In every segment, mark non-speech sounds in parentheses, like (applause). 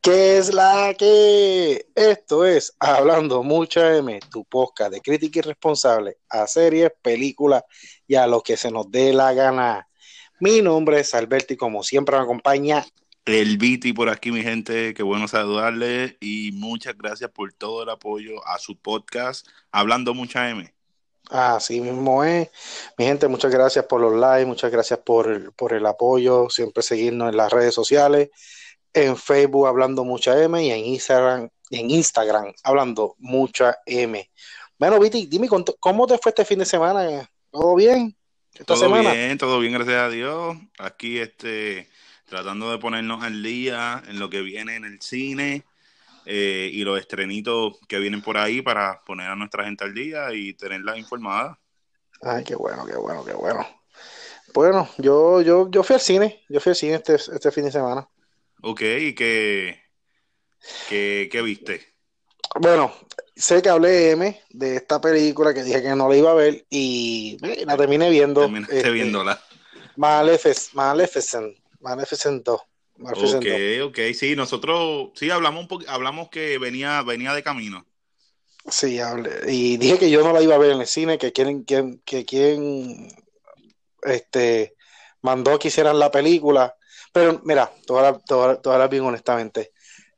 ¿Qué es la que? Esto es Hablando Mucha M, tu podcast de crítica irresponsable a series, películas y a lo que se nos dé la gana. Mi nombre es Alberto y como siempre me acompaña el Viti por aquí, mi gente. Qué bueno saludarle y muchas gracias por todo el apoyo a su podcast Hablando Mucha M. Así mismo es. Mi gente, muchas gracias por los likes, muchas gracias por, por el apoyo, siempre seguirnos en las redes sociales en Facebook hablando mucha M y en Instagram, en Instagram hablando mucha M. Bueno, Viti, dime cómo te fue este fin de semana. ¿Todo bien? todo bien, todo bien, gracias a Dios. Aquí este tratando de ponernos al día en lo que viene en el cine eh, y los estrenitos que vienen por ahí para poner a nuestra gente al día y tenerla informada. Ay, qué bueno, qué bueno, qué bueno. Bueno, yo, yo, yo fui al cine, yo fui al cine este, este fin de semana. Ok, ¿y qué, qué, viste? Bueno, sé que hablé M de esta película que dije que no la iba a ver y eh, la terminé viendo. Terminaste este, viéndola. Maleficent, Maleficent, Maleficent 2. ok, ok, sí, nosotros sí hablamos un hablamos que venía, venía de camino. Sí, hablé, y dije que yo no la iba a ver en el cine, que quieren, que, que quien este mandó que hicieran la película pero mira, todas las bien honestamente.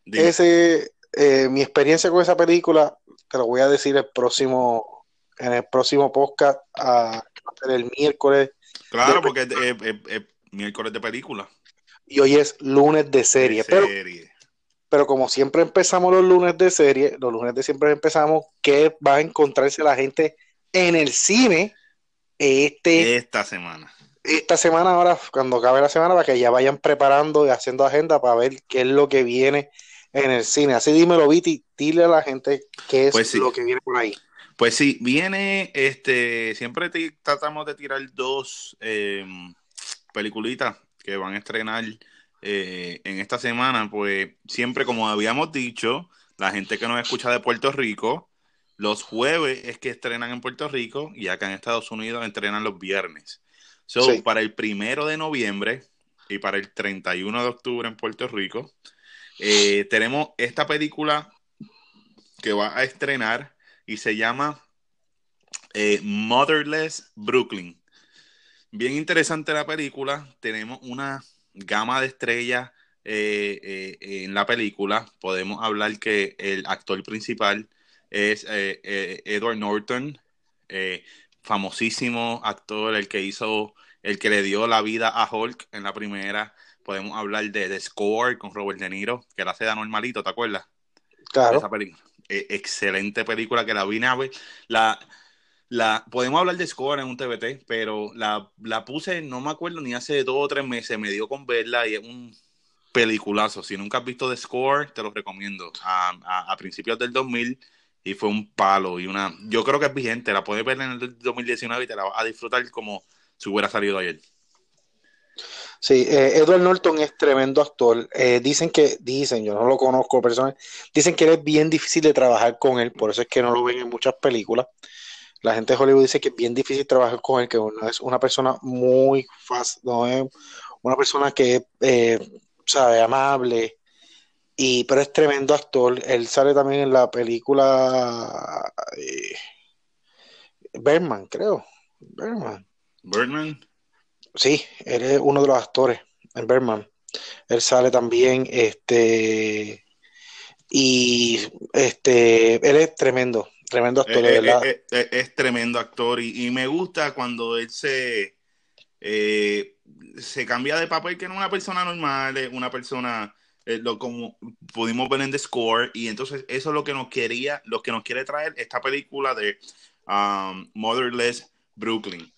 Ese, eh, mi experiencia con esa película, te lo voy a decir el próximo, en el próximo podcast, a, el miércoles. Claro, porque es, miércoles de película. Y hoy es lunes de serie. Pero, pero como siempre empezamos los lunes de serie, los lunes de siempre empezamos, ¿qué va a encontrarse la gente en el cine este, esta semana? Esta semana ahora, cuando acabe la semana, para que ya vayan preparando y haciendo agenda para ver qué es lo que viene en el cine. Así dímelo, Viti, dile a la gente qué es pues lo que viene por ahí. Pues sí, viene, este, siempre tratamos de tirar dos eh, peliculitas que van a estrenar eh, en esta semana, pues siempre como habíamos dicho, la gente que nos escucha de Puerto Rico, los jueves es que estrenan en Puerto Rico y acá en Estados Unidos estrenan los viernes. So, para el primero de noviembre y para el 31 de octubre en Puerto Rico, eh, tenemos esta película que va a estrenar y se llama eh, Motherless Brooklyn. Bien interesante la película. Tenemos una gama de estrellas eh, en la película. Podemos hablar que el actor principal es Edward Norton, famosísimo actor, el que hizo, el que le dio la vida a Hulk en la primera. Podemos hablar de The Score con Robert De Niro, que la hace de normalito, ¿te acuerdas? Claro. E, excelente película que la vine a ver. La, la, podemos hablar de Score en un TBT, pero la, la puse, no me acuerdo, ni hace dos o tres meses, me dio con verla y es un peliculazo. Si nunca has visto The Score, te lo recomiendo. A, a, a principios del 2000 y fue un palo y una yo creo que es vigente la puedes ver en el 2019 y te la vas a disfrutar como si hubiera salido ayer Sí, eh, Edward Norton es tremendo actor. Eh, dicen que, dicen, yo no lo conozco dicen que es bien difícil de trabajar con él, por eso es que no lo ven en muchas películas. La gente de Hollywood dice que es bien difícil trabajar con él, que no es una persona muy fácil, no es una persona que eh, sabe, amable, y, pero es tremendo actor. Él sale también en la película eh, Berman, creo. Berman. Berman. Sí, él es uno de los actores en Berman. Él sale también, este, y este, él es tremendo, tremendo actor, de eh, verdad. Eh, es, tremendo actor y, me gusta cuando él se, se cambia de papel que no es una persona normal, es una persona eh, lo, como pudimos ver en The Score, y entonces eso es lo que nos quería, lo que nos quiere traer esta película de um, Motherless Brooklyn.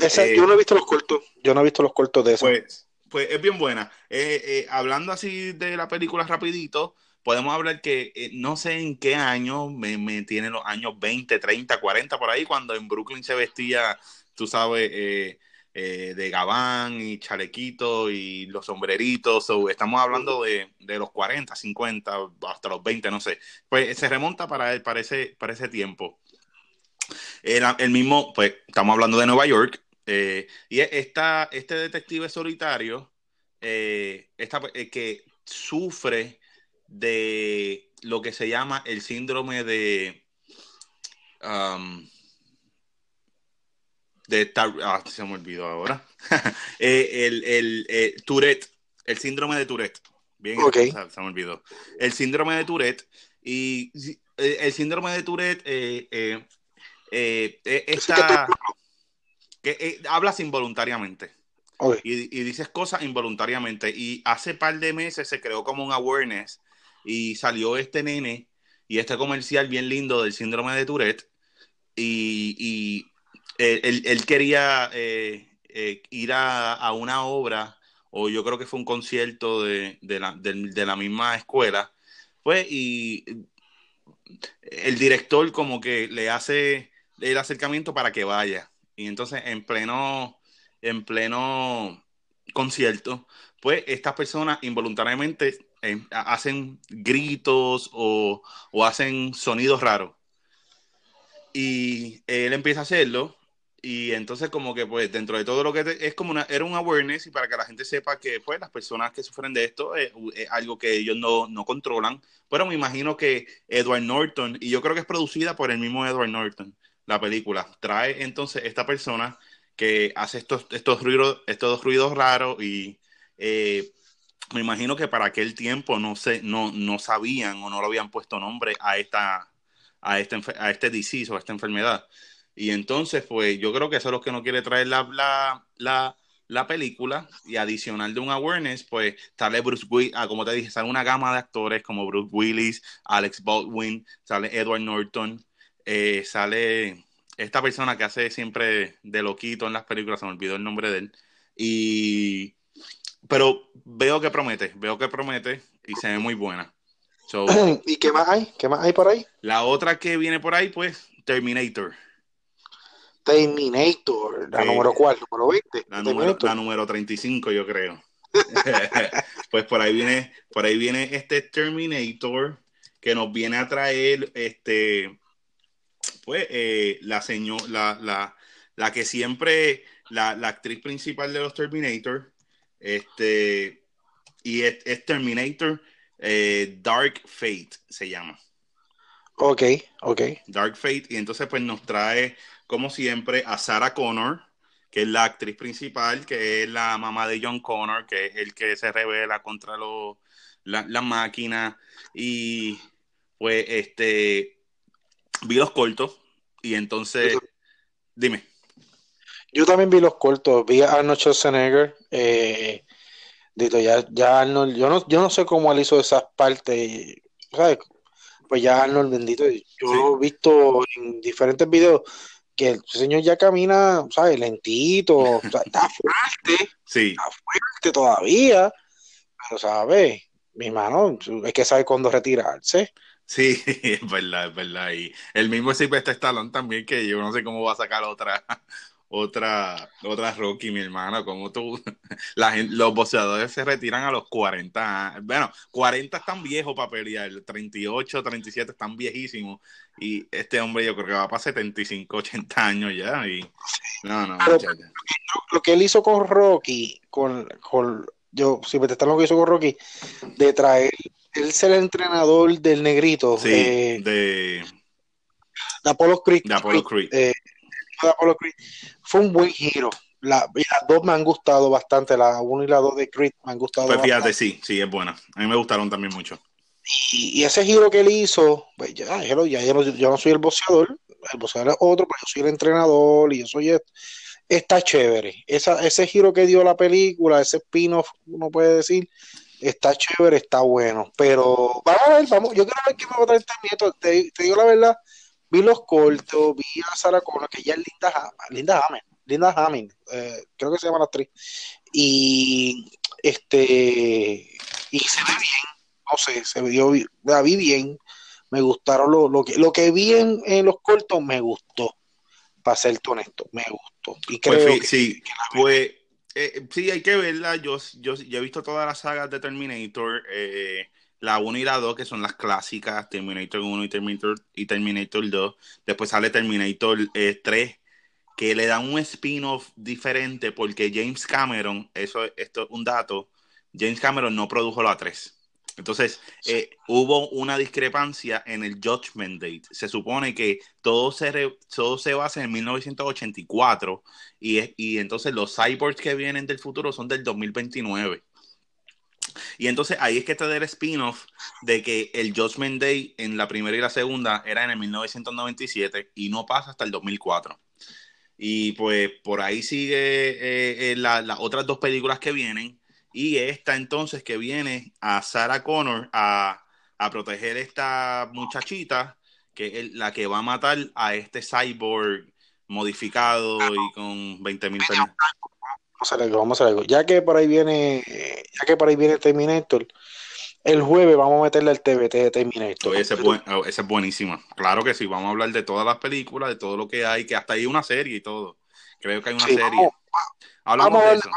Eh, yo no he visto los cortos, yo no he visto los cortos de eso. Pues, pues es bien buena. Eh, hablando así de la película rapidito, podemos hablar que no sé en qué año, me, me tiene los años 20, 30, 40 por ahí, cuando en Brooklyn se vestía, tú sabes, eh, de gabán y chalequito y los sombreritos. estamos hablando de, los 40, 50, hasta los 20, no sé. Pues se remonta para, para, ese, para ese tiempo. El, mismo, pues estamos hablando de Nueva York. Eh, y esta, este detective solitario eh, que sufre de lo que se llama el síndrome de... Um, de ah, se me olvidó ahora. (laughs) Eh, el, el eh, Tourette, el síndrome de Tourette. Bien, se, me olvidó. El síndrome de Tourette. Y eh, el síndrome de Tourette eh, está, que hablas involuntariamente. Y, y, dices cosas involuntariamente. Y hace par de meses se creó como un awareness y salió este nene y este comercial bien lindo del síndrome de Tourette. Y, él, quería eh, eh, ir a, una obra, o yo creo que fue un concierto de, la, misma escuela, pues, y el director como que le hace el acercamiento para que vaya. Y entonces en pleno, en pleno concierto, pues estas personas involuntariamente eh, hacen gritos o, o, hacen sonidos raros. Y él empieza a hacerlo y entonces como que pues dentro de todo lo que es como una, era un awareness y para que la gente sepa que pues las personas que sufren de esto es, algo que ellos no, no, controlan. Pero me imagino que Edward Norton, y yo creo que es producida por el mismo Edward Norton, la película, trae entonces esta persona que hace estos, estos, ruidos, estos ruidos raros y eh, me imagino que para aquel tiempo no, sé, no, no sabían o no lo habían puesto nombre a esta a este, a este disease o a esta enfermedad. Y entonces, pues yo creo que eso es lo que no quiere traer la, la, la, película. Y adicional de un awareness, pues sale Bruce Willis, ah, como te dije, sale una gama de actores como Bruce Willis, Alex Baldwin, sale Edward Norton, eh, sale esta persona que hace siempre de loquito en las películas, se me olvidó el nombre de él. Y pero veo que promete, veo que promete y se ve muy buena. (clears throat) ¿Y qué más hay? ¿Qué más hay por ahí? La otra que viene por ahí, pues, Terminator. Terminator, la número cuál, número 20. La número, la número 35, yo creo. (laughs) pues por ahí viene, por ahí viene este Terminator que nos viene a traer este pues eh, la señor, la, la, la, que siempre, la, la, actriz principal de los Terminator, este, y es, Terminator eh, Dark Fate, se llama. Ok, ok. Dark Fate, y entonces pues nos trae como siempre, a Sarah Connor, que es la actriz principal, que es la mamá de John Connor, que es el que se revela contra los, la, la máquina. Y pues, este, vi los cortos y entonces, dime. Yo también vi los cortos, vi a Arnold Schwarzenegger. Eh, dito, ya, ya Arnold, yo no, yo no sé cómo él hizo esas partes, ¿sabes? Pues ya Arnold, bendito, yo he visto en diferentes videos que el señor ya camina, ¿sabes? Lentito, está (laughs) fuerte, sí. está fuerte todavía, pero, ¿sabes? Mi hermano, es que sabe cuándo retirarse. Sí, (laughs) es verdad, es verdad. Y el mismo este Stallone también, que yo no sé cómo va a sacar otra, otra, otra Rocky, mi hermano, como tú, (laughs) la los boxeadores se retiran a los 40, bueno, 40 están viejos para pelear, 38, 37 están viejísimos, y este hombre yo creo que va para 75, 80 años ya, y no, no, lo, que él hizo con Rocky, con, con yo, si me te lo que hizo con Rocky, de traer, él ser el entrenador del negrito, sí, eh, de... De Apollo Creed. De Apollo Creed. Eh, fue un buen giro. La, las dos me han gustado bastante, la 1 y la 2 de Creed me han gustado. Pues fíjate, sí, sí, es buena. A mí me gustaron también mucho. Y, ese giro que él hizo, pues ya, ya, ya yo, no, soy el boxeador, el boxeador es otro, pero yo soy el entrenador y yo soy esto. Está chévere. Esa, ese giro que dio la película, ese spin-off, uno puede decir, está chévere, está bueno. Pero vamos a ver, vamos, yo quiero ver qué me va a traer este nieto. Te, te digo la verdad, vi los cortos, vi a Sarah Connor, que ya es Linda, Linda Hammond, Linda Hammond, eh, creo que se llama la actriz, y este, y se ve bien, no sé, se vio, la vi bien, me gustaron lo, lo, que, lo que vi en, los cortos, me gustó, para ser honesto, me gustó, y pues creo que, sí, pues, eh, sí, hay que verla, yo, yo, yo he visto todas las sagas de Terminator, eh, la 1 y la 2, que son las clásicas, Terminator 1 y Terminator, y Terminator 2. Después sale Terminator 3, eh, que le da un spin-off diferente porque James Cameron, eso esto es un dato, James Cameron no produjo la 3. Entonces, eh, hubo una discrepancia en el Judgment Date. Se supone que todo se, todo se basa en 1984 y, y entonces los cyborgs que vienen del futuro son del 2029. Y entonces ahí es que está el spin-off de que el Judgment Day en la primera y la segunda era en el 1997 y no pasa hasta el 2004. Y pues por ahí sigue eh, eh, las otras dos películas que vienen. Y esta entonces que viene a Sarah Connor a, a proteger a esta muchachita, que es la que va a matar a este cyborg modificado y con 20 mil Vamos a hacer algo, vamos a hacer algo. Ya que por ahí viene, ya que por ahí viene Terminator, el jueves vamos a meterle al TBT de Terminator. ese, es buen, oh, ese es buenísima. Claro que sí, vamos a hablar de todas las películas, de todo lo que hay, que hasta hay una serie y todo. Creo que hay una serie. Vamos, Hablamos de eso.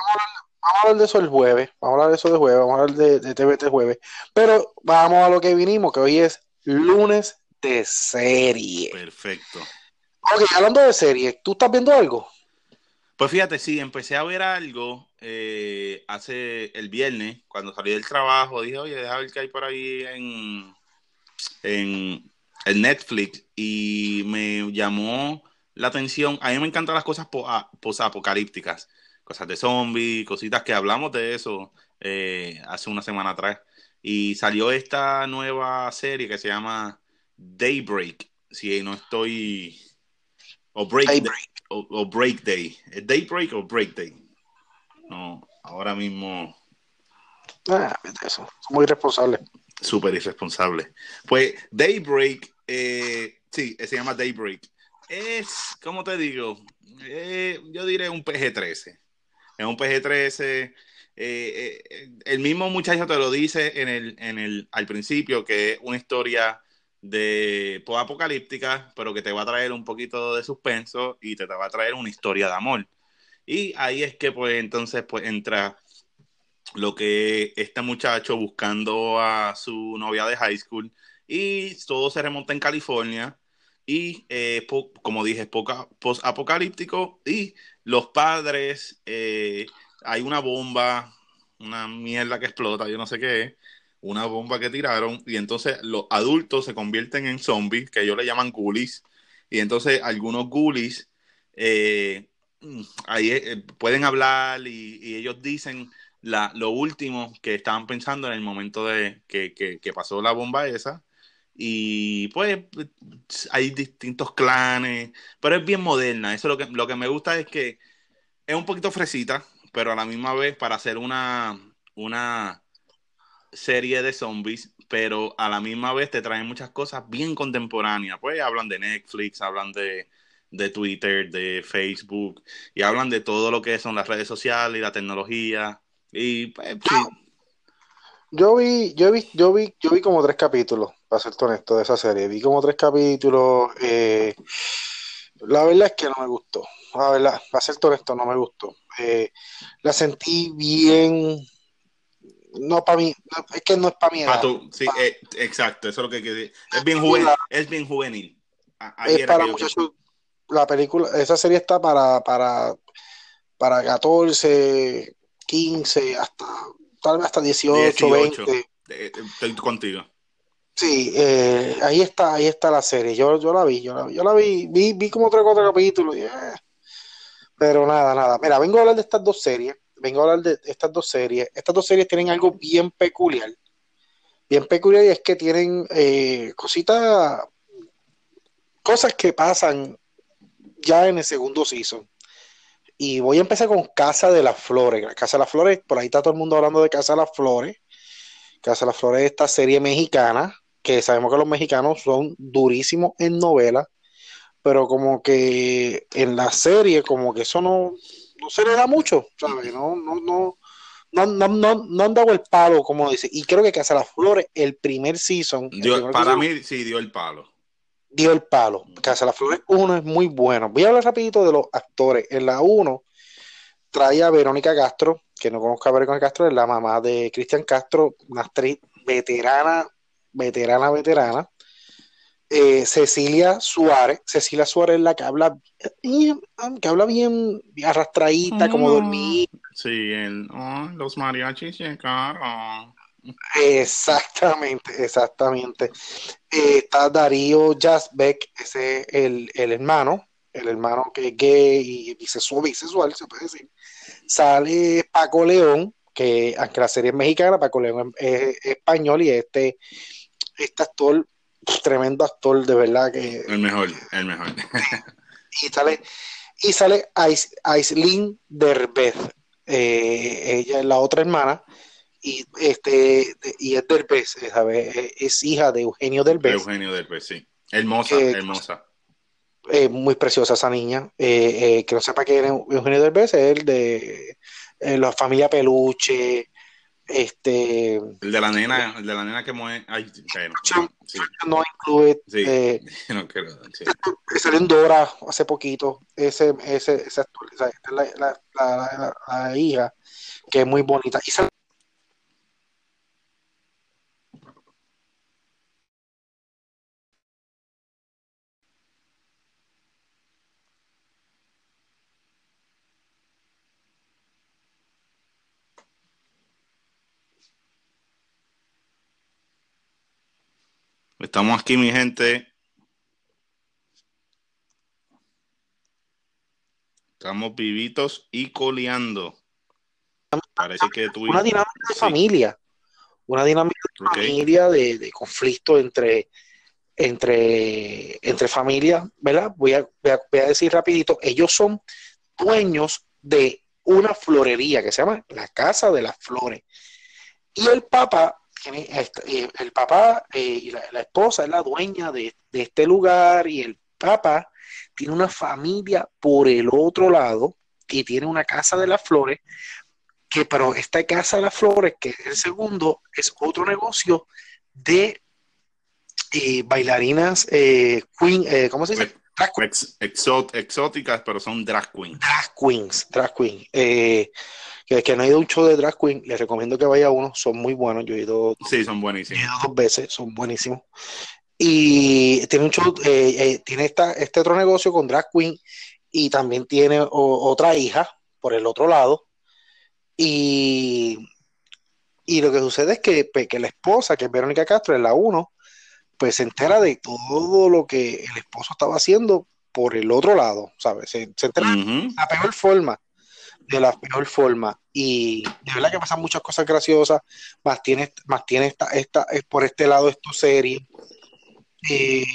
Vamos a hablar de eso el jueves, vamos a hablar de eso de jueves, vamos a hablar de, de TBT jueves. Pero vamos a lo que vinimos, que hoy es lunes de serie. Perfecto. Ok, hablando de serie, ¿tú estás viendo algo? Pues fíjate, sí, empecé a ver algo eh, hace el viernes, cuando salí del trabajo, dije, oye, déjame ver qué hay por ahí en, en, en Netflix y me llamó la atención. A mí me encantan las cosas posapocalípticas cosas de zombies, cositas que hablamos de eso eh, hace una semana atrás. Y salió esta nueva serie que se llama Daybreak, si no estoy... O Break, o, Break Day. ¿Es Daybreak o Break Day? No, ahora mismo... Ah, eso. Muy irresponsable. Súper irresponsable. Pues Daybreak, eh, sí, se llama Daybreak. Es, ¿cómo te digo? Eh, yo diré un PG-13 es un PG-13. Eh, eh, el mismo muchacho te lo dice en el, en el, al principio, que es una historia de apocalíptica, pero que te va a traer un poquito de suspenso y te, va a traer una historia de amor. Y ahí es que pues entonces pues entra lo que este muchacho buscando a su novia de high school y todo se remonta en California y eh, como dije, post apocalíptico y los padres, eh, hay una bomba, una mierda que explota, yo no sé qué es, una bomba que tiraron, y entonces los adultos se convierten en zombies, que ellos le llaman ghoulies, y entonces algunos ghoulies eh, ahí eh, pueden hablar y, ellos dicen la, lo último que estaban pensando en el momento de que, que pasó la bomba esa, y pues hay distintos clanes, pero es bien moderna. Eso lo que, lo que me gusta es que es un poquito fresita, pero a la misma vez para hacer una, una serie de zombies, pero a la misma vez te traen muchas cosas bien contemporáneas. Pues hablan de Netflix, hablan de, de Twitter, de Facebook, y hablan de todo lo que son las redes sociales y la tecnología. Y pues, sí. Yo vi, yo vi, yo vi, yo vi como tres capítulos, para ser honesto, de esa serie. Vi como tres capítulos. Eh, la verdad es que no me gustó. La verdad, para ser honesto, no me gustó. Eh, la sentí bien. No para mí, es que no es para mí. sí, eh, exacto, eso es lo que Es bien juvenil. Es bien juvenil. es para muchachos. La película, esa serie está para, para, para 14, 15, hasta tal vez hasta 18, 20. Estoy contigo. Sí, eh, ahí está, ahí está la serie. Yo, yo la vi, yo la vi, yo la vi, vi, vi como tres o cuatro capítulos. Eh, pero nada, nada. Mira, vengo a hablar de estas dos series. Vengo a hablar de estas dos series. Estas dos series tienen algo bien peculiar. Bien peculiar y es que tienen eh, cositas, cosas que pasan ya en el segundo season. Y voy a empezar con Casa de las Flores. Casa de las Flores, por ahí está todo el mundo hablando de Casa de las Flores. Casa de las Flores es esta serie mexicana, que sabemos que los mexicanos son durísimos en novelas, pero como que en la serie, como que eso no, no se le da mucho, ¿sabes? No, no, no, no, no, no, no han dado el palo, como dice. Y creo que Casa las Flores, el primer season. para mí sí dio el palo dio el palo. Casa la Flores 1 es muy bueno. Voy a hablar rapidito de los actores. En la 1 trae a Verónica Castro, que no conozco a Verónica Castro, es la mamá de Cristian Castro, una actriz veterana, veterana, veterana. Eh, Cecilia Suárez, Cecilia Suárez es la que habla, que habla bien arrastradita, como mm. dormida. Sí, en, oh, los mariachis llegaron. Exactamente, exactamente. Eh, está Darío Jasbeck, ese es el, el, hermano, el hermano que es gay y bisexual, bisexual, se puede decir. Sale Paco León, que aunque la serie es mexicana, Paco León es, español y este, este actor, tremendo actor, de verdad que... El mejor, el mejor. y sale, y sale Aislinn Derbez, eh, ella es la otra hermana, y este y es Derbez, ¿sabes? Es hija de Eugenio Derbez. Eugenio Derbez, sí. Hermosa, hermosa. muy preciosa esa niña. Eh, eh, que no sepa que Eugenio Derbez es el de la familia Peluche, este el de la nena el de la nena que muere ay, no incluye sí, eh, (laughs) no quiero, sí. salió en Dora hace poquito ese ese, ese la, la, la, la, hija que es muy bonita. Y sale Estamos aquí, mi gente. Estamos vivitos y coleando. Parece que Una dinámica de familia. Una dinámica de familia, de, conflicto entre, entre, entre familias, ¿verdad? Voy a, voy a decir rapidito, ellos son dueños de una florería que se llama la Casa de las Flores. Y el Papa el papá eh, y la, esposa es la dueña de, este lugar y el papá tiene una familia por el otro lado y tiene una casa de las flores que pero esta casa de las flores que es el segundo es otro negocio de eh, bailarinas eh, queen ¿cómo se dice? exóticas pero son drag queens. Drag queens drag queens que, que no ha ido a un show de drag queen, les recomiendo que vaya uno, son muy buenos, yo he ido, sí, son buenísimos. He ido dos veces, son buenísimos. Y tiene un show, eh, eh, tiene esta, este otro negocio con drag queen y también tiene otra hija por el otro lado. Y, y lo que sucede es que, pues, que la esposa, que es Verónica Castro, es la uno, pues se entera de todo lo que el esposo estaba haciendo por el otro lado, ¿sabes? Se, entera de la peor forma de la peor forma. Y de verdad que pasan muchas cosas graciosas, más tiene, más tiene esta, esta, es por este lado es tu serie. Eh,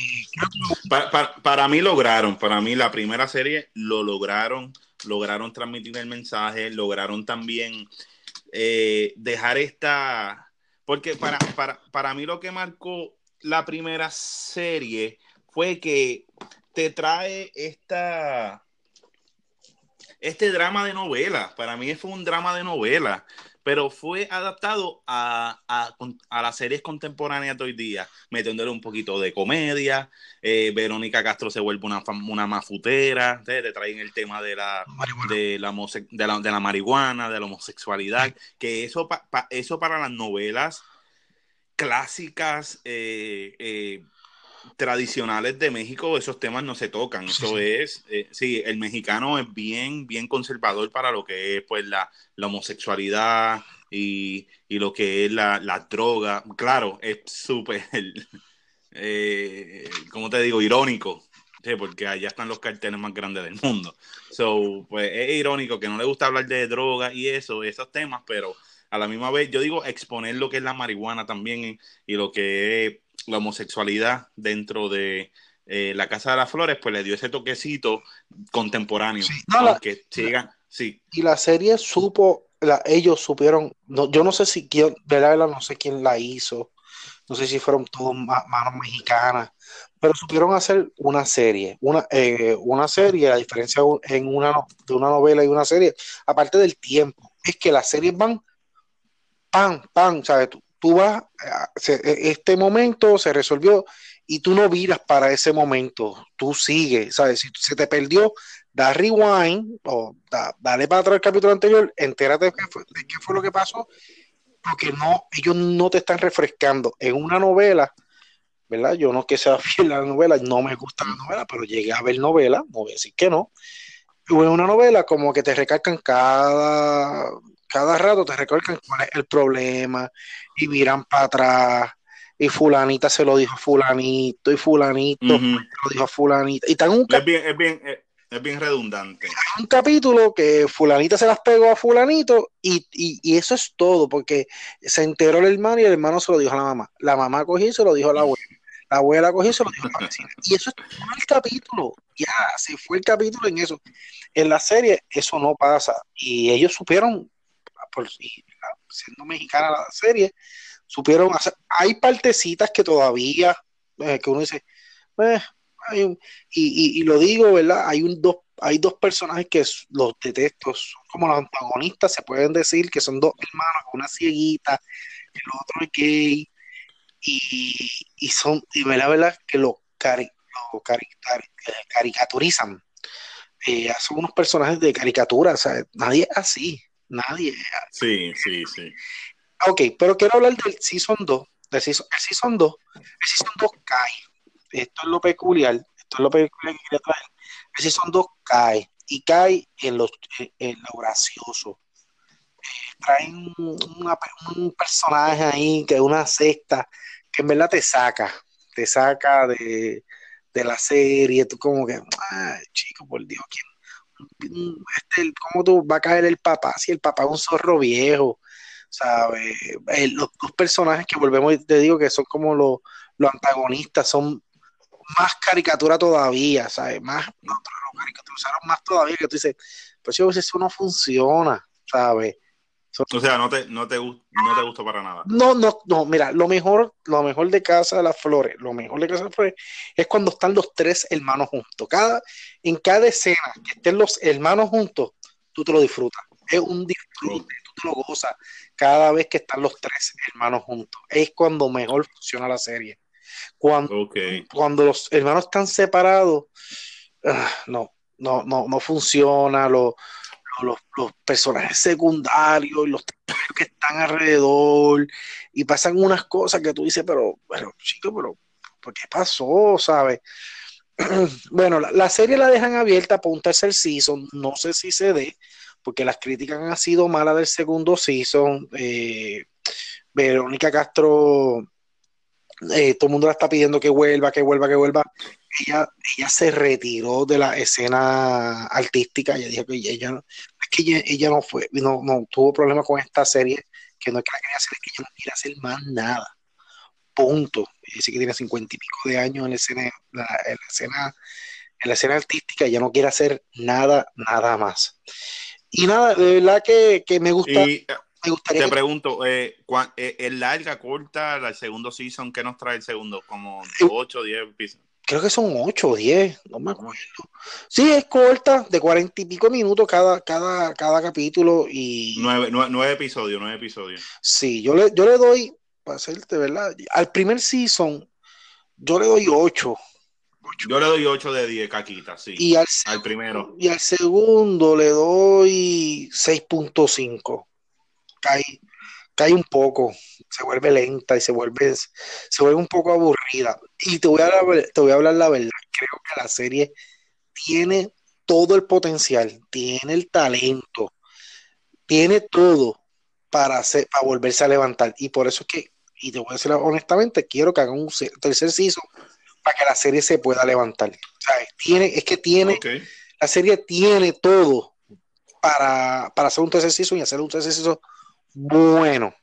para, mí lograron, para mí la primera serie lo lograron, lograron transmitir el mensaje, lograron también eh, dejar esta, porque para, para, para mí lo que marcó la primera serie fue que te trae esta, este drama de novela. Para mí fue un drama de novela, pero fue adaptado a, a, las series contemporáneas de hoy día, metiéndole un poquito de comedia. Eh, Verónica Castro se vuelve una, una mafutera, te, traen el tema de la, de la, de, la, marihuana, de la homosexualidad, que eso, eso para las novelas clásicas eh, eh, tradicionales de México, esos temas no se tocan. Eso es, eh, sí, el mexicano es bien, bien conservador para lo que es pues la, homosexualidad y, lo que es la, droga. Claro, es súper, (laughs) eh, como te digo, irónico. porque allá están los carteles más grandes del mundo. So, pues es irónico que no le gusta hablar de droga y eso, esos temas, pero a la misma vez, yo digo exponer lo que es la marihuana también y lo que es la homosexualidad dentro de eh, la Casa de las Flores, pues le dio ese toquecito contemporáneo. Sí, sí. Y la serie supo, ellos supieron, yo no sé si quién, de la verdad no sé quién la hizo, no sé si fueron todos manos mexicanas, pero supieron hacer una serie, una, eh, una serie, la diferencia en una, de una novela y una serie, aparte del tiempo, es que las series van pan, pan, ¿sabes? Tú, tú vas, e, este momento se resolvió y tú no viras para ese momento, tú sigues, ¿sabes? Si se te perdió, da rewind o dale para atrás el capítulo anterior, entérate de qué, fue, lo que pasó, porque no, ellos no te están refrescando. En una novela, ¿verdad? Yo no que sea (laughs) fiel a la novela, no me gusta la novela, pero llegué a ver novela, no voy a decir que no. en una novela como que te recalcan cada cada rato te recuerdan cuál es el problema y miran para atrás y fulanita se lo dijo a fulanito y fulanito se lo dijo a fulanita y tan un es bien, es bien, es bien redundante. Hay un capítulo que fulanita se las pegó a fulanito y, y, eso es todo, porque se enteró el hermano y el hermano se lo dijo a la mamá. La mamá cogió y se lo dijo a la abuela. La abuela cogió y se lo dijo a la vecina. Y eso es todo el capítulo. Ya, se fue el capítulo en eso. En la serie eso no pasa. Y ellos supieron, por, siendo mexicana la serie, supieron hacer. Hay partecitas que todavía, eh, que uno dice, eh, y, lo digo, ¿verdad? Hay, un, dos, hay dos personajes que los detesto, son como los antagonistas, se pueden decir que son dos hermanos, una cieguita, el otro es gay, y, son, y la verdad que lo, cari, caricaturizan. Eh, son unos personajes de caricatura, o sea, nadie es así, nadie Sí, sí, sí. Ok, pero quiero hablar del Season 2, del season, el Season 2, el Season 2 cae, esto es lo peculiar, esto es lo peculiar que quería traer. si son dos cae y cae en, los, en lo gracioso. Eh, traen un personaje ahí que es una secta que en verdad te saca, te saca de, la serie, tú como que, ay, chico, por Dios, ¿quién? Este, ¿cómo tú va a caer el papá? Si el papá es un zorro viejo, ¿sabes? Los dos personajes que volvemos, te digo que son como los, los antagonistas, son más caricatura todavía, ¿sabes? Más, no, lo caricaturizaron más todavía que tú dices, pues si eso no funciona, ¿sabes? O sea, no te, no te, no te gustó para nada. No, no, no, mira, lo mejor, lo mejor de Casa de las Flores, lo mejor de Casa de las Flores es cuando están los tres hermanos juntos. Cada, en cada escena que estén los hermanos juntos, tú te lo disfrutas. Es un disfrute, tú te lo gozas cada vez que están los tres hermanos juntos. Es cuando mejor funciona la serie. Cuando, cuando los hermanos están separados, ah, no, no, no, no funciona. Los, los, personajes secundarios, los que están alrededor, y pasan unas cosas que tú dices, pero, pero, chico, pero, ¿por qué pasó? ¿Sabes? (clears throat) bueno, la, serie la dejan abierta para un tercer season, no sé si se dé, porque las críticas han sido malas del segundo season. Eh, Verónica Castro eh, todo el mundo la está pidiendo que vuelva, que vuelva, que vuelva. Ella, ella se retiró de la escena artística, ella dijo que ella, es que ella, no fue, no, no tuvo problemas con esta serie, que no es que la quería hacer, es que ella no quiere hacer más nada. Punto. Dice que tiene cincuenta y pico de años en la escena, la, en la escena, en la escena artística, ella no quiere hacer nada, nada más. Y nada, de verdad que, que me gusta. Te pregunto, eh, eh, ¿es larga, corta, el segundo season? ¿Qué nos trae el segundo? ¿Como 8 o 10 episodios? Creo que son 8 o 10, no me acuerdo. Sí, es corta, de cuarenta y pico minutos cada, cada, cada capítulo y... Nueve, episodios, nueve episodios. Sí, yo le, yo le doy, para hacerte, ¿verdad? Al primer season, yo le doy 8. Yo le doy 8 de 10, caquita, sí. Y al, al primero. Y al segundo le doy 6.5 cae, cae un poco, se vuelve lenta y se vuelve, se vuelve un poco aburrida. Y te voy, a hablar, te voy a hablar la verdad, creo que la serie tiene todo el potencial, tiene el talento, tiene todo para, hacer, para volverse a levantar. Y por eso es que, y te voy a decir honestamente, quiero que hagan un tercer season para que la serie se pueda levantar. Tiene, es que tiene, la serie tiene todo para, para hacer un tercer season y hacer un tercer season bueno.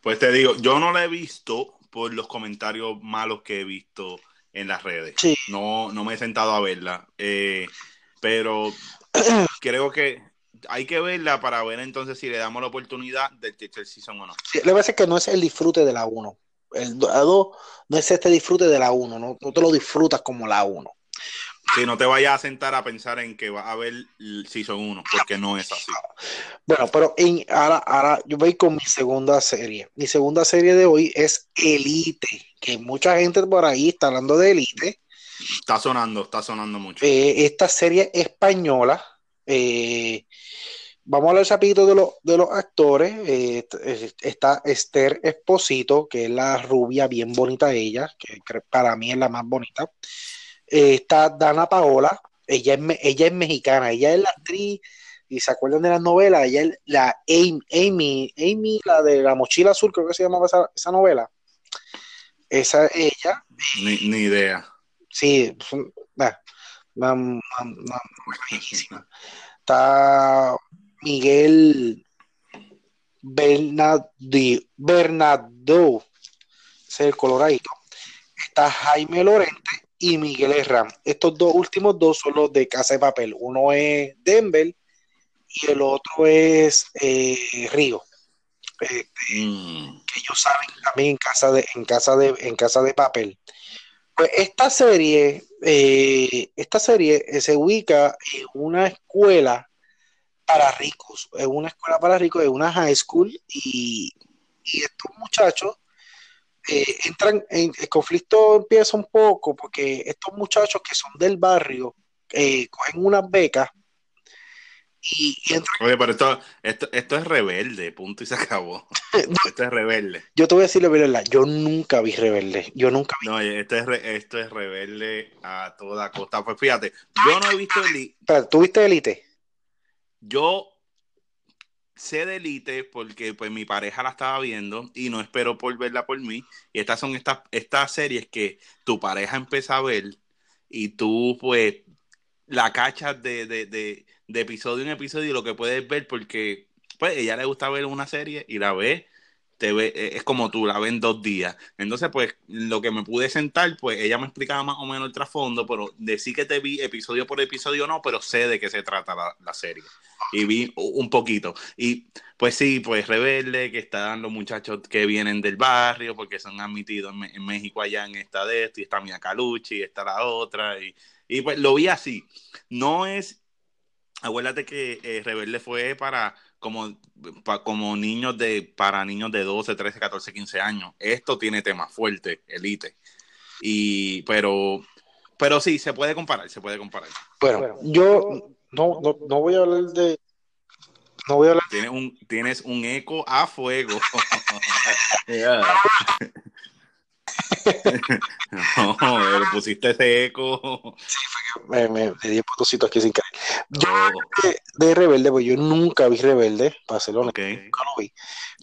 Pues te digo, yo no la he visto por los comentarios malos que he visto en las redes. No, no me he sentado a verla. Eh, pero (clears throat) creo que hay que verla para ver entonces si le damos la oportunidad del tercer season o no. Sí, le parece que no es el disfrute de la 1. El 2 no es este disfrute de la 1, no, no te lo disfrutas como la 1. Si no te vayas a sentar a pensar en que va a haber Season 1, porque no es así. Bueno, pero en, ahora, ahora yo voy con mi segunda serie. Mi segunda serie de hoy es Elite, que mucha gente por ahí está hablando de Elite. Está sonando, está sonando mucho. Eh, esta serie española. Eh, vamos a hablar rapidito de, de los actores. Eh, está Esther Esposito, que es la rubia bien bonita ella, que para mí es la más bonita. Eh, está Dana Paola, ella es, ella es mexicana, ella es la actriz y se acuerdan de las novelas, ella, la Amy, Amy, Amy, la de la mochila azul, creo que se llamaba esa, novela. Esa, ella. Ni, idea. Sí, Está Miguel Bernardo, Bernardo, es el coloradito. Está Jaime Lorente y Miguel Herrán. Estos dos últimos dos son los de Casa de Papel. Uno es Denver y el otro es eh, Río. Este, mm. Que ellos saben también en casa de, en casa de, en casa de papel. Pues esta serie, eh, esta serie eh, se ubica en una escuela para ricos, en una escuela para ricos, en una high school, y, y estos muchachos eh, entran en el conflicto empieza un poco porque estos muchachos que son del barrio eh, cogen unas becas y, entran... Oye, pero esto, esto, es rebelde, punto y se acabó. (laughs) esto es rebelde. Yo te voy a decir la verdad, yo nunca vi rebelde. Yo nunca vi. No, esto es, esto es rebelde a toda costa. Pues fíjate, yo no he visto Elite. ¿tú viste Elite? Yo sé de Elite porque pues mi pareja la estaba viendo y no espero por verla por mí. Y estas son estas, estas series que tu pareja empieza a ver y tú pues la cachas de, de, de, de episodio en episodio y lo que puedes ver porque pues ella le gusta ver una serie y la ve te ve, eh, es como tú, la ven dos días. Entonces, pues, lo que me pude sentar, pues ella me explicaba más o menos el trasfondo, pero decir que te vi episodio por episodio no, pero sé de qué se trata la, serie. Y vi un poquito. Y pues sí, pues Rebelde, que están los muchachos que vienen del barrio, porque son admitidos en, México allá en esta de esto, y está Mia Calucci, y está la otra, y, y pues lo vi así. No es, acuérdate que eh, Rebelde fue para como, como niños de, para niños de 12, 13, 14, 15 años. Esto tiene temas fuertes, Elite. Y, pero, pero sí, se puede comparar, se puede comparar. Bueno, yo no, no, no voy a hablar de, no voy a hablar. Tienes un, tienes un eco a fuego. (laughs) (laughs) (laughs) no, pero pusiste ese eco. Sí, fue que me, me, di potositos aquí sin caer. Yo de, Rebelde, pues yo nunca vi Rebelde, Barcelona, okay. nunca lo vi.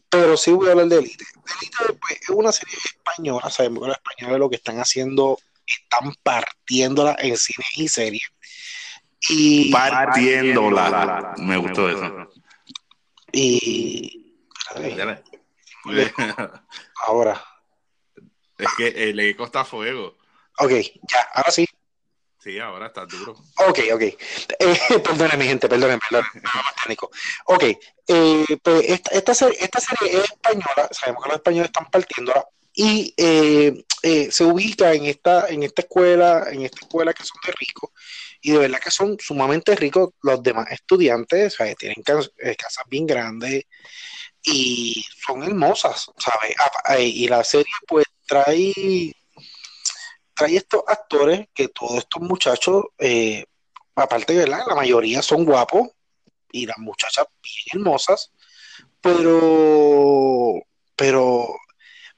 Pero sí voy a hablar de Elite. Elite pues, es una serie española, sabemos que los españoles lo que están haciendo, están partiéndola en cine y serie. Y partiéndola. Me gustó eso. Y. Ahora. Es que el eco está a fuego. Ok, ya, ahora sí. Sí, ahora está duro. Ok, ok. Eh, (laughs) perdónenme, gente, perdónenme, perdónenme, (laughs) Ok, eh, pues esta, esta, serie, esta serie es española, sabemos que los españoles están partiéndola, y eh, eh, se ubica en esta, en esta escuela, en esta escuela que son de ricos, y de verdad que son sumamente ricos los demás estudiantes, sea, tienen eh, casas bien grandes y son hermosas, ¿sabes? Y la serie pues trae, trae estos actores que todos estos muchachos, eh, aparte de la mayoría son guapos y las muchachas bien hermosas, pero, pero,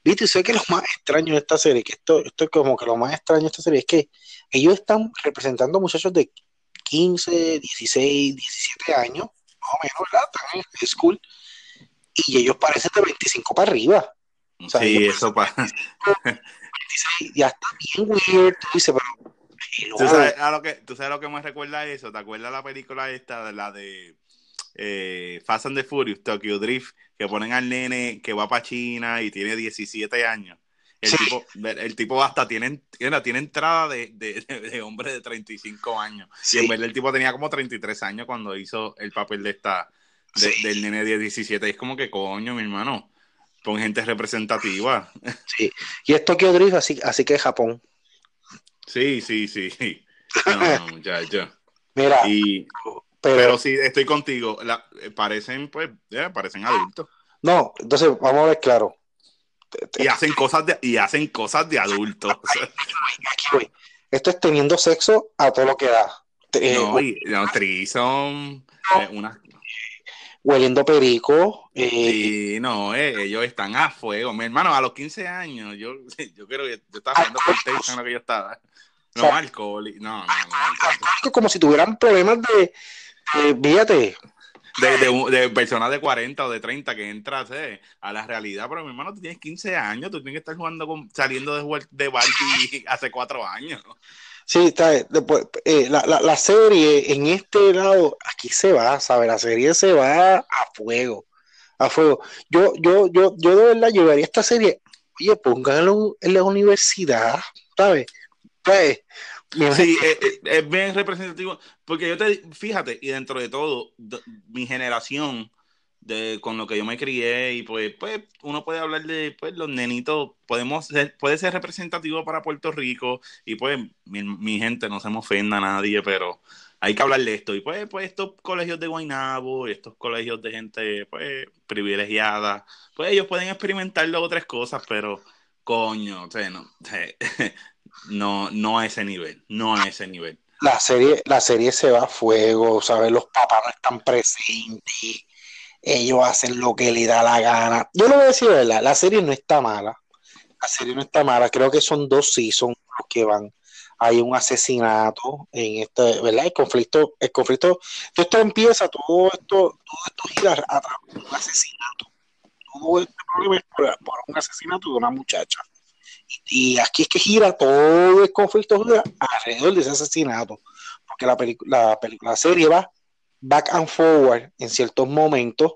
viste, sé que lo más extraño de esta serie, que esto, esto es como que lo más extraño de esta serie es que ellos están representando muchachos de 15, 16, 17 años, más o menos, ¿verdad? Están en school, y ellos parecen de 25 para arriba sí, eso pasa. ya está bien weird, tú dices, pero... ¿Tú sabes, a lo que, ¿Tú sabes lo que me recuerda eso? ¿Te acuerdas la película esta, la de eh, Fast and the Furious, Tokyo Drift, que ponen al nene que va para China y tiene 17 años? El, tipo, el tipo hasta tiene, tiene entrada de, de, de, hombre de 35 años. Y en vez el tipo tenía como 33 años cuando hizo el papel de esta, del nene de 17. Y es como que, coño, mi hermano, con gente representativa. Sí, y es Tokyo Drift, así, así que es Japón. Sí, sí, sí. No, muchacho. Mira, pero, sí, estoy contigo. La, eh, parecen, pues, parecen adultos. No, entonces vamos a ver claro. Y hacen cosas de, y hacen cosas de adultos. Esto es teniendo sexo a todo lo que da. Eh, no, y, no, son eh, unas hueliendo perico. Eh, sí, no, eh, ellos están a fuego. Mi hermano, a los 15 años, yo, (laughs) yo creo que yo estaba haciendo PlayStation lo que yo estaba. No, alcohol, no, no, no, Como si tuvieran problemas de, fíjate, de, personas de 40 o de 30 que entras a la realidad, pero mi hermano, tú tienes 15 años, tú tienes que estar jugando con, saliendo de, de Barbie (laughs) hace cuatro años. Sí, está, después, eh, la, la, serie en este lado, aquí se va, ¿sabes? La serie se va a fuego, a fuego. Yo, yo, yo, yo de verdad llevaría esta serie, oye, pónganlo en la universidad, ¿sabes? Pues, Sí, eh, eh, es, bien representativo, porque yo te, fíjate, y dentro de todo, mi generación, de, con lo que yo me crié, y pues, pues uno puede hablar de pues, los nenitos, podemos ser, puede ser representativo para Puerto Rico, y pues mi, gente, no se me ofenda a nadie, pero hay que hablar de esto. Y pues, pues estos colegios de Guaynabo, estos colegios de gente pues privilegiada, pues ellos pueden experimentar luego otras cosas, pero coño, o no, (laughs) no, no a ese nivel, no a ese nivel. La serie, la serie se va a fuego, ¿sabes? Los papás no están presentes, ellos hacen lo que les da la gana. Yo lo voy a decir, ¿verdad? La serie no está mala, la serie no está mala, creo que son dos seasons los que van. Hay un asesinato en este, ¿verdad? El conflicto, el conflicto, todo esto empieza, todo esto, todo esto gira a través de un asesinato. Todo este problema es por un asesinato de una muchacha. Y aquí es que gira todo el conflicto alrededor de ese asesinato. Porque la, la, la serie va back and forward en ciertos momentos.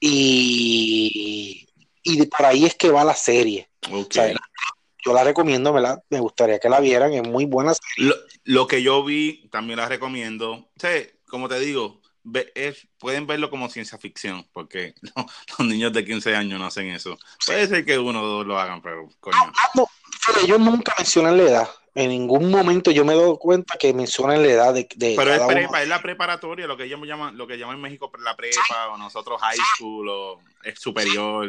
Y, y por ahí es que va la serie. yo la recomiendo, me gustaría que la vieran, es muy buena serie. Lo, que yo vi, también la recomiendo. como te digo, pueden verlo como ciencia ficción, porque (laughs) los niños de 15 años no hacen eso. Puede ser que uno o dos lo hagan, pero coño. No, ellos nunca mencionan la edad. En ningún momento yo me doy cuenta que mencionan la edad de, Pero es, prepa, es la preparatoria, lo que ellos llaman, lo que llaman en México la prepa, o nosotros high school, o es superior.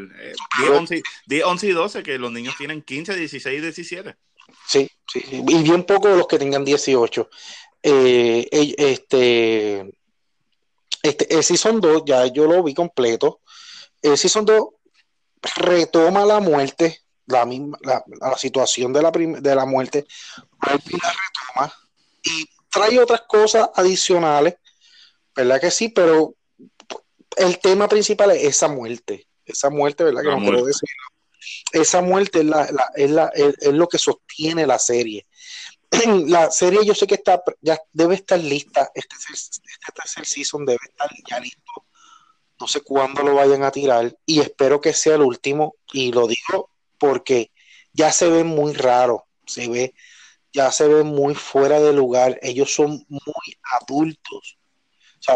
10, 11, y 12, que los niños tienen 15, 16, 17. Sí, sí, y bien pocos los que tengan 18. Eh, este este, el Season 2, ya yo lo vi completo. El Season 2 retoma la muerte, la misma, la, situación de la, de la muerte, la retoma y trae otras cosas adicionales, ¿verdad que sí? Pero el tema principal es esa muerte, esa muerte, ¿verdad? Que no quiero decir. Esa muerte es, la, es, la, es, lo que sostiene la serie. (clears throat) la serie yo sé que está ya debe estar lista este, este tercer season debe estar ya listo no sé cuándo lo vayan a tirar y espero que sea el último y lo digo porque ya se ve muy raro se ve ya se ve muy fuera de lugar ellos son muy adultos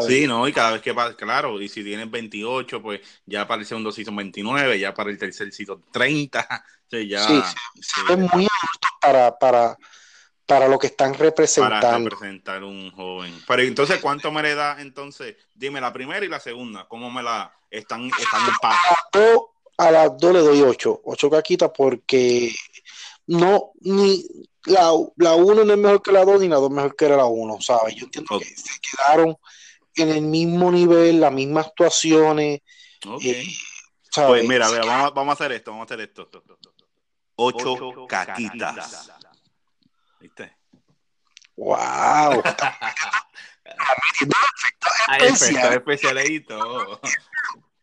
Sí, no, y cada vez que pasa, claro, y si tienen 28, pues ya para el segundo season 29, ya para el tercer (laughs) season 30, ya... Sí, se, ven muy adultos para, para, para lo que están representando. Para representar un joven. Pero entonces, ¿cuánto me le da entonces? Dime la primera y la segunda. ¿Cómo me la están, están A las dos le doy ocho. Ocho caquitas porque no, ni la, la uno no es mejor que la dos, ni la dos mejor que la uno, ¿sabes? Yo entiendo que se quedaron en el mismo nivel, las mismas actuaciones. Eh, pues mira, vamos, vamos, a hacer esto, vamos a hacer esto. Ocho, caquitas. ¿Viste? ¡Wow! (laughs) especial. especialito.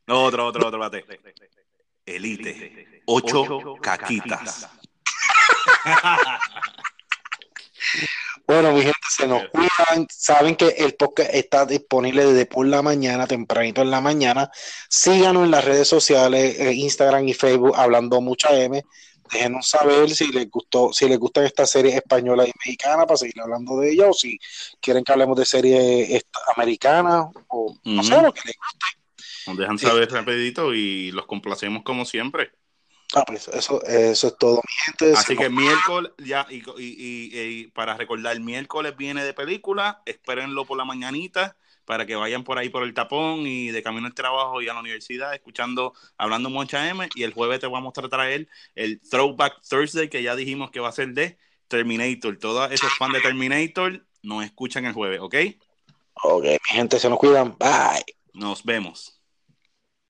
No, otro, otro, otro, bate. Elite. Ocho caquitas. (laughs) Bueno, mi gente, se nos cuidan. Saben que el podcast está disponible desde por la mañana, tempranito en la mañana. Síganos en las redes sociales, eh, Instagram y Facebook, hablando mucha M déjenos saber si les gustó, si les gustan estas series españolas y mexicanas para seguir hablando de ellas, o si quieren que hablemos de series americanas, o no sé lo que les guste. Nos dejan saber rapidito y los complacemos como siempre. Ah, pues eso, eso es todo, mi gente. Así que miércoles, ya, y, y, y, para recordar, miércoles viene de película, espérenlo por la mañanita para que vayan por ahí por el tapón y de camino al trabajo y a la universidad escuchando, hablando mucha M. Y el jueves te vamos a traer el Throwback Thursday que ya dijimos que va a ser de Terminator. Todos esos fans de Terminator nos escuchan el jueves, ¿ok? Ok, mi gente, se nos cuidan. Bye. Nos vemos.